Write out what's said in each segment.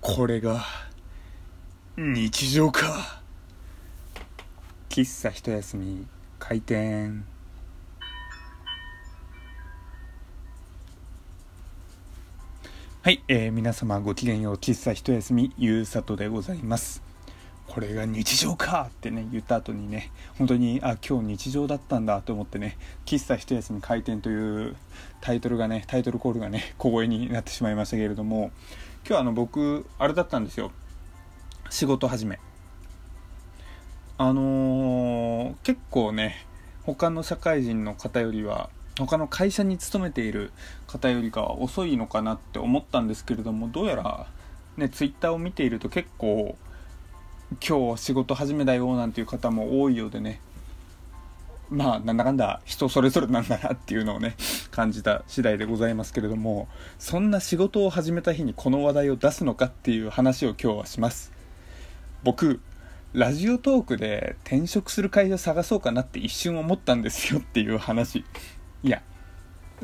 これが日常か。喫茶一休み開店。はい、えー、皆様ごきげんよう。喫茶一休みゆうさとでございます。これが日常か。ってね言った後にね本当にあ今日日常だったんだと思ってね喫茶一休み開店というタイトルがねタイトルコールがね小声になってしまいましたけれども今日あの僕あれだったんですよ。仕事始め。あのー、結構ね他の社会人の方よりは他の会社に勤めている方よりかは遅いのかなって思ったんですけれどもどうやらねツイッターを見ていると結構今日仕事始めだよなんていう方も多いようでねまあなんだかんだ人それぞれなんだなっていうのをね感じた次第でございますけれどもそんな仕事を始めた日にこの話題を出すのかっていう話を今日はします。僕ラジオトークで転職する会社探そうかなって一瞬思ったんですよっていう話。いや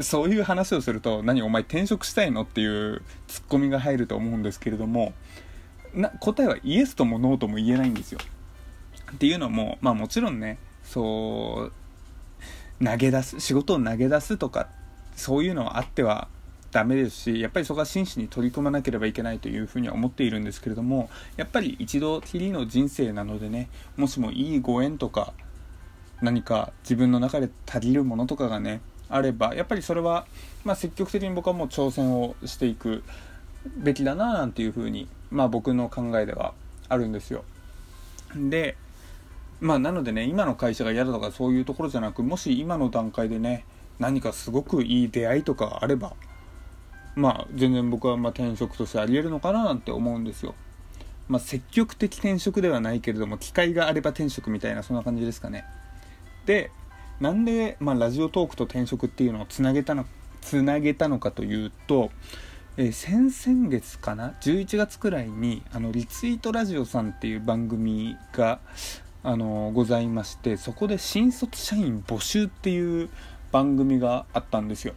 そういう話をすると何お前転職したいのっていうツッコミが入ると思うんですけれどもな答えはイエスともノーとも言えないんですよ。っていうのもまあもちろんねそう投げ出す仕事を投げ出すとかそういうのはあってはダメですしやっぱりそこは真摯に取り組まなければいけないというふうには思っているんですけれどもやっぱり一度きりの人生なのでねもしもいいご縁とか何か自分の中で足りるものとかがねあればやっぱりそれは、まあ、積極的に僕はもう挑戦をしていくべきだななんていうふうに、まあ、僕の考えではあるんですよ。でまあなのでね今の会社が嫌だとかそういうところじゃなくもし今の段階でね何かすごくいい出会いとかあればまあ全然僕はま転職としてありえるのかななんて思うんですよ。まあ、積極的転職ではないけれども機会があれば転職みたいなそんな感じですかね。でなんで、まあ、ラジオトークと転職っていうのをつなげたのつなげたのかというと、えー、先々月かな？11月くらいにあのリツイートラジオさんっていう番組が、あの、ございましてそこで新卒社員募集っていう番組があったんですよ。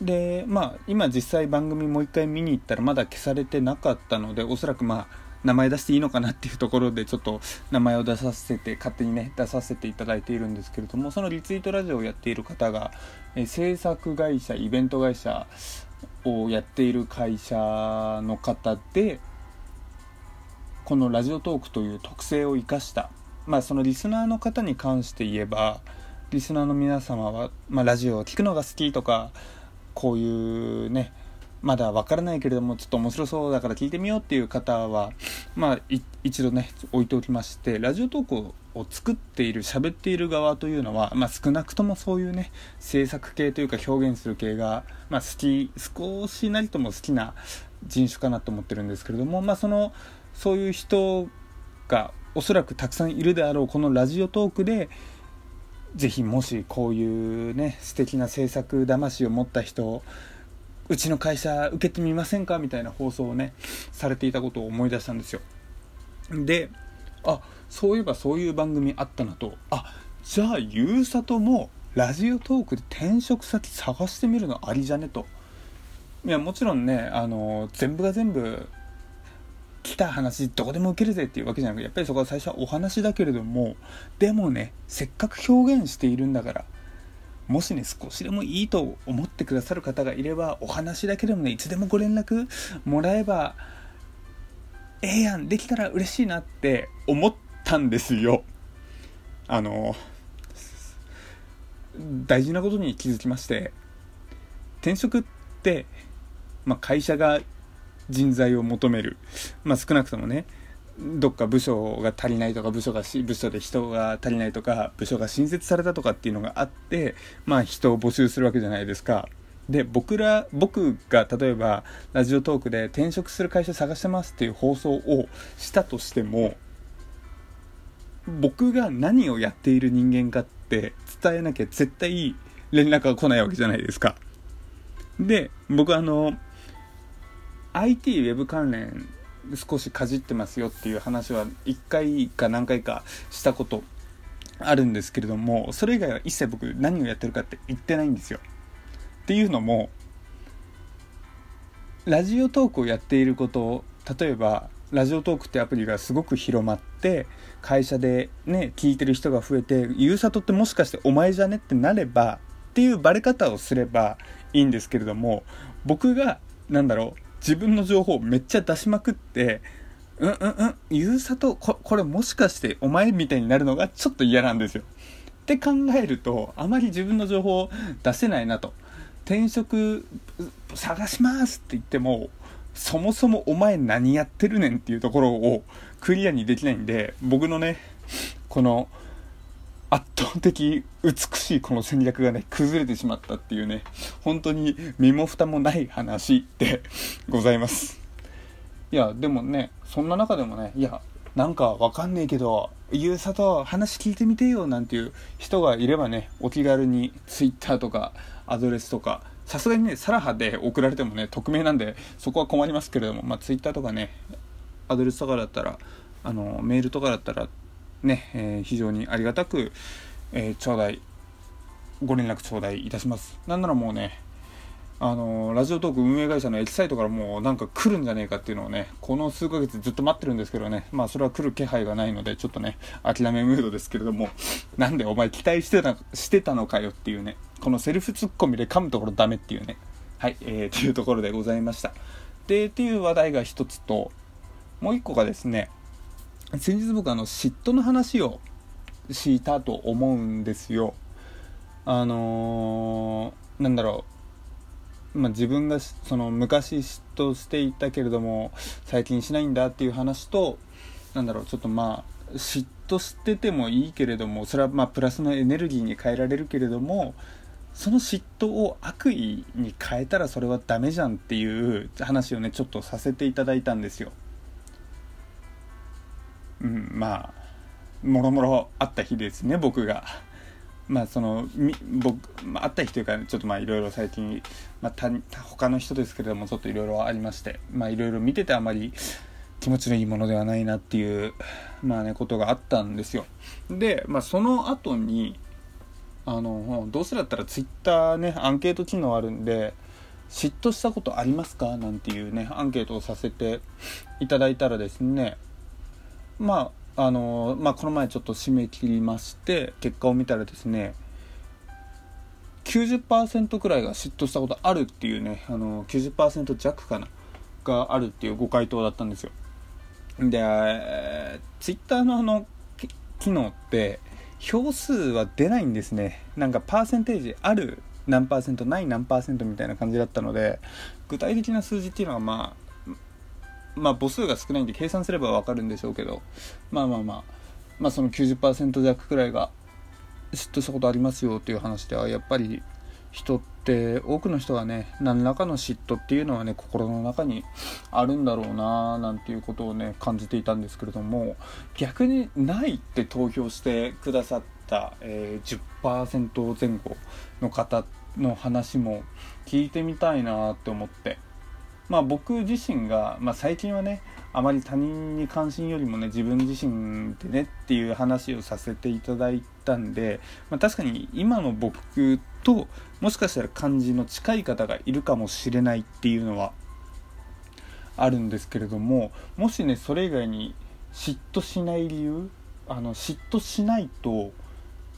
でまあ今実際番組もう一回見に行ったらまだ消されてなかったのでおそらくまあ名前出していいのかなっていうところでちょっと名前を出させて勝手にね出させていただいているんですけれどもそのリツイートラジオをやっている方が、え制作会社イベント会社をやっている会社の方でこのラジオトークという特性を生かしたまあそのリスナーの方に関して言えばリスナーの皆様は、まあ、ラジオを聴くのが好きとかこういうねまだわからないけれどもちょっと面白そうだから聞いてみようっていう方はまあ一度ね置いておきましてラジオトークを作っている喋っている側というのは、まあ、少なくともそういうね制作系というか表現する系が、まあ、好き少しなりとも好きな人種かなと思ってるんですけれども、まあ、そのそういう人がおそらくたくさんいるであろうこのラジオトークでぜひもしこういうね素敵な制作魂を持った人うちの会社受けてみませんかみたいな放送をねされていたことを思い出したんですよ。であそういえばそういう番組あったなと。あじゃあゆうさともラジオトークで転職先探してみるのありじゃねと。いやもちろんねあの全部が全部た話どこでも受けるぜっていうわけじゃなくやっぱりそこは最初はお話だけれどもでもねせっかく表現しているんだからもしね少しでもいいと思ってくださる方がいればお話だけでもねいつでもご連絡もらえばええやんできたら嬉しいなって思ったんですよ。あの大事なことに気づきまして転職って、まあ、会社が人材を求める、まあ、少なくともねどっか部署が足りないとか部署が部署で人が足りないとか部署が新設されたとかっていうのがあってまあ人を募集するわけじゃないですか。で僕ら僕が例えばラジオトークで転職する会社探してますっていう放送をしたとしても僕が何をやっている人間かって伝えなきゃ絶対連絡が来ないわけじゃないですか。で僕あの IT ウェブ関連少しかじってますよっていう話は1回か何回かしたことあるんですけれどもそれ以外は一切僕何をやってるかって言ってないんですよ。っていうのもラジオトークをやっていること例えばラジオトークってアプリがすごく広まって会社でね聞いてる人が増えてゆうさとってもしかしてお前じゃねってなればっていうバレ方をすればいいんですけれども僕がなんだろう自分の情報をめっちゃ出しまくってうんうんうんゆうさとここれもしかしてお前みたいになるのがちょっと嫌なんですよ。って考えるとあまり自分の情報を出せないなと。転職探しますって言ってもそもそもお前何やってるねんっていうところをクリアにできないんで僕のねこの圧倒的美しいこの戦略がね崩れてしまったっていうね本当に身も蓋もない話で ございます。いやでもねそんな中でもねいやなんかわかんねえけどゆうさと話聞いてみてよなんていう人がいればねお気軽に Twitter とかアドレスとかさすがにねサラハで送られてもね匿名なんでそこは困りますけれどもまあ Twitter とかねアドレスとかだったらあのメールとかだったらね、え、非常にありがたく、え、頂戴ご連絡頂戴いたします。なんならもうねあのラジオトーク運営会社のエキサイトからもうなんか来るんじゃねえかっていうのをねこの数ヶ月ずっと待ってるんですけどねまあそれは来る気配がないのでちょっとね諦めムードですけれどもなんでお前期待してたしてたのかよっていうねこのセルフツッコミで噛むところダメっていうね。はいえー、というところでございました。でっていう話題が一つともう一個がですね先日僕あの嫉妬の話をしたと思うんですよ。あのー、なんだろう、まあ、自分がその昔嫉妬していたけれども最近しないんだっていう話となんだろう。ちょっとまあ嫉妬しててもいいけれどもそれはまプラスのエネルギーに変えられるけれどもその嫉妬を悪意に変えたらそれはダメじゃんっていう話をねちょっとさせていただいたんですよ。うんまあもろもろあった日ですね僕が。まあそのみ僕、まあ、会った日というかちょっとまあいろいろ最近、まあ、他他の人ですけれどもちょっといろいろありましてまあいろいろ見ててあまり気持ちのいいものではないなっていうまあねことがあったんですよでまあその後にあのどうせだったらツイッターねアンケート機能あるんで嫉妬したことありますか？なんていうねアンケートをさせていただいたらですねまああのまあ、この前ちょっと締め切りまして結果を見たらですね90%くらいが嫉妬したことあるっていうねあの90%弱かながあるっていうご回答だったんですよ。でツイッターのあの機能って票数は出ないんですね。なんかパーセンテージある何パーセントない何パーセントみたいな感じだったので具体的な数字っていうのはまあまあ母数が少ないんで計算すれば分かるんでしょうけどまあまあまあまあその90%弱くらいが嫉妬したことありますよっていう話ではやっぱり人って多くの人がね何らかの嫉妬っていうのはね心の中にあるんだろうななんていうことをね感じていたんですけれども逆にないって投票してくださった、えー、10%前後の方の話も聞いてみたいなって思って。まあ、僕自身が、まあ、最近はねあまり他人に関心よりもね自分自身でねっていう話をさせていただいたんで、まあ、確かに今の僕ともしかしたら感じの近い方がいるかもしれないっていうのはあるんですけれどももしねそれ以外に嫉妬しない理由あの嫉妬しないと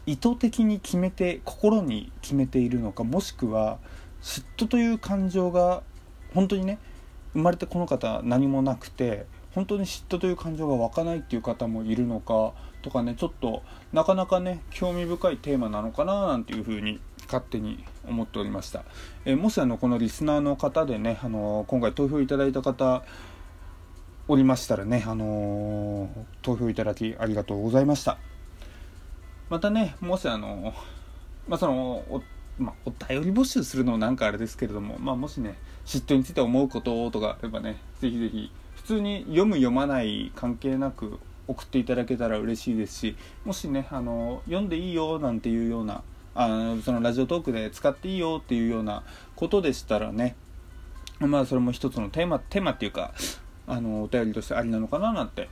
意図的に決めて心に決めているのかもしくは嫉妬という感情が本当にね生まれてこの方何もなくて本当に嫉妬という感情が湧かないっていう方もいるのかとかねちょっとなかなかね興味深いテーマなのかななんていうふうに勝手に思っておりました、えー、もしあのこのリスナーの方でね、あのー、今回投票いただいた方おりましたらね、あのー、投票いただきありがとうございました。またねもしあのまあそのまあ、お便り募集するのもなんかあれですけれども、まあ、もしね嫉妬について思うこととかあればねぜひぜひ普通に読む読まない関係なく送っていただけたら嬉しいですしもしねあの読んでいいよなんていうようなあのそのラジオトークで使っていいよっていうようなことでしたらねまあそれも一つのテーマテーマっていうかあのお便りとしてありなのかななんて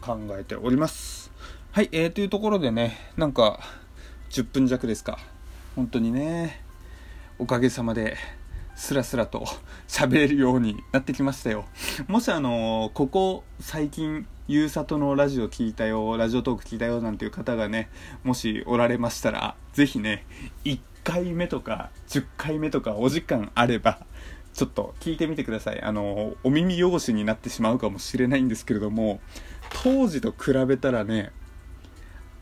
考えております。はいえー、というところでねなんか10分弱ですか。本当にねおかげさまでスラスラと喋れるようになってきましたよ。もしあのここ最近、ゆうさとのラジオ聞いたよ、ラジオトーク聞いたよなんていう方がね、もしおられましたら、ぜひね、1回目とか10回目とかお時間あれば、ちょっと聞いてみてください。あの、お耳汚しになってしまうかもしれないんですけれども、当時と比べたらね、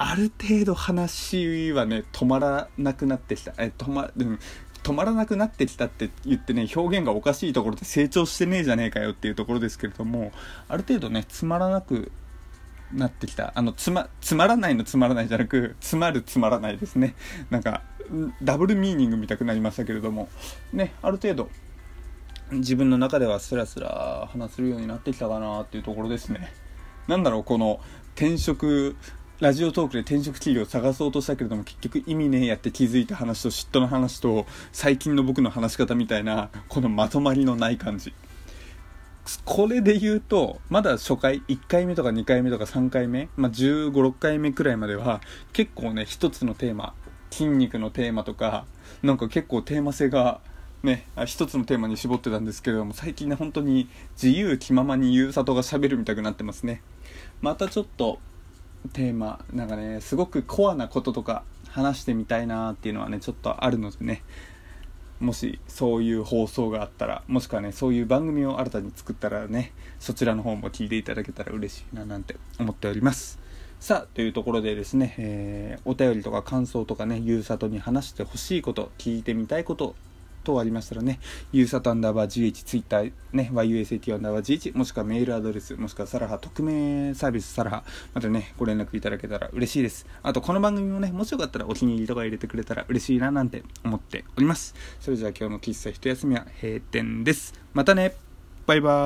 ある程度話はね、止まらなくなってきた。え、止ま、うん、止まらなくなってきたって言ってね、表現がおかしいところで成長してねえじゃねえかよっていうところですけれども、ある程度ね、つまらなくなってきた。あの、つま、つまらないのつまらないじゃなく、つまるつまらないですね。なんか、ダブルミーニング見たくなりましたけれども、ね、ある程度、自分の中ではスラスラ話せるようになってきたかなっていうところですね。なんだろう、この転職ラジオトークで転職企業を探そうとしたけれども結局意味ねえやって気づいた話と嫉妬の話と最近の僕の話し方みたいなこのまとまりのない感じ。これで言うとまだ初回1回目とか2回目とか3回目、まあ、1 5 6回目くらいまでは結構ね一つのテーマ筋肉のテーマとかなんか結構テーマ性がね、一つのテーマに絞ってたんですけれども最近ね本当に自由気ままにゆうさとがしゃべるみたくなってますね。またちょっとテーマなんかねすごくコアなこととか話してみたいなっていうのはねちょっとあるのでねもしそういう放送があったらもしくはねそういう番組を新たに作ったらねそちらの方も聞いていただけたら嬉しいななんて思っております。さあというところでですね、えー、お便りとか感想とかねゆうさとに話してほしいこと聞いてみたいこと等ありましたらね、ゆうさとアンダーバー GH、ツイッター、ね、YUSAT アンダーバー GH、もしくはメールアドレス、もしくはサラハ匿名サービスサラハ、またね、ご連絡いただけたら嬉しいです。あと、この番組もね、もしよかったらお気に入りとか入れてくれたら嬉しいななんて思っております。それじゃあ今日の喫茶一休みは閉店です。またねバイバイ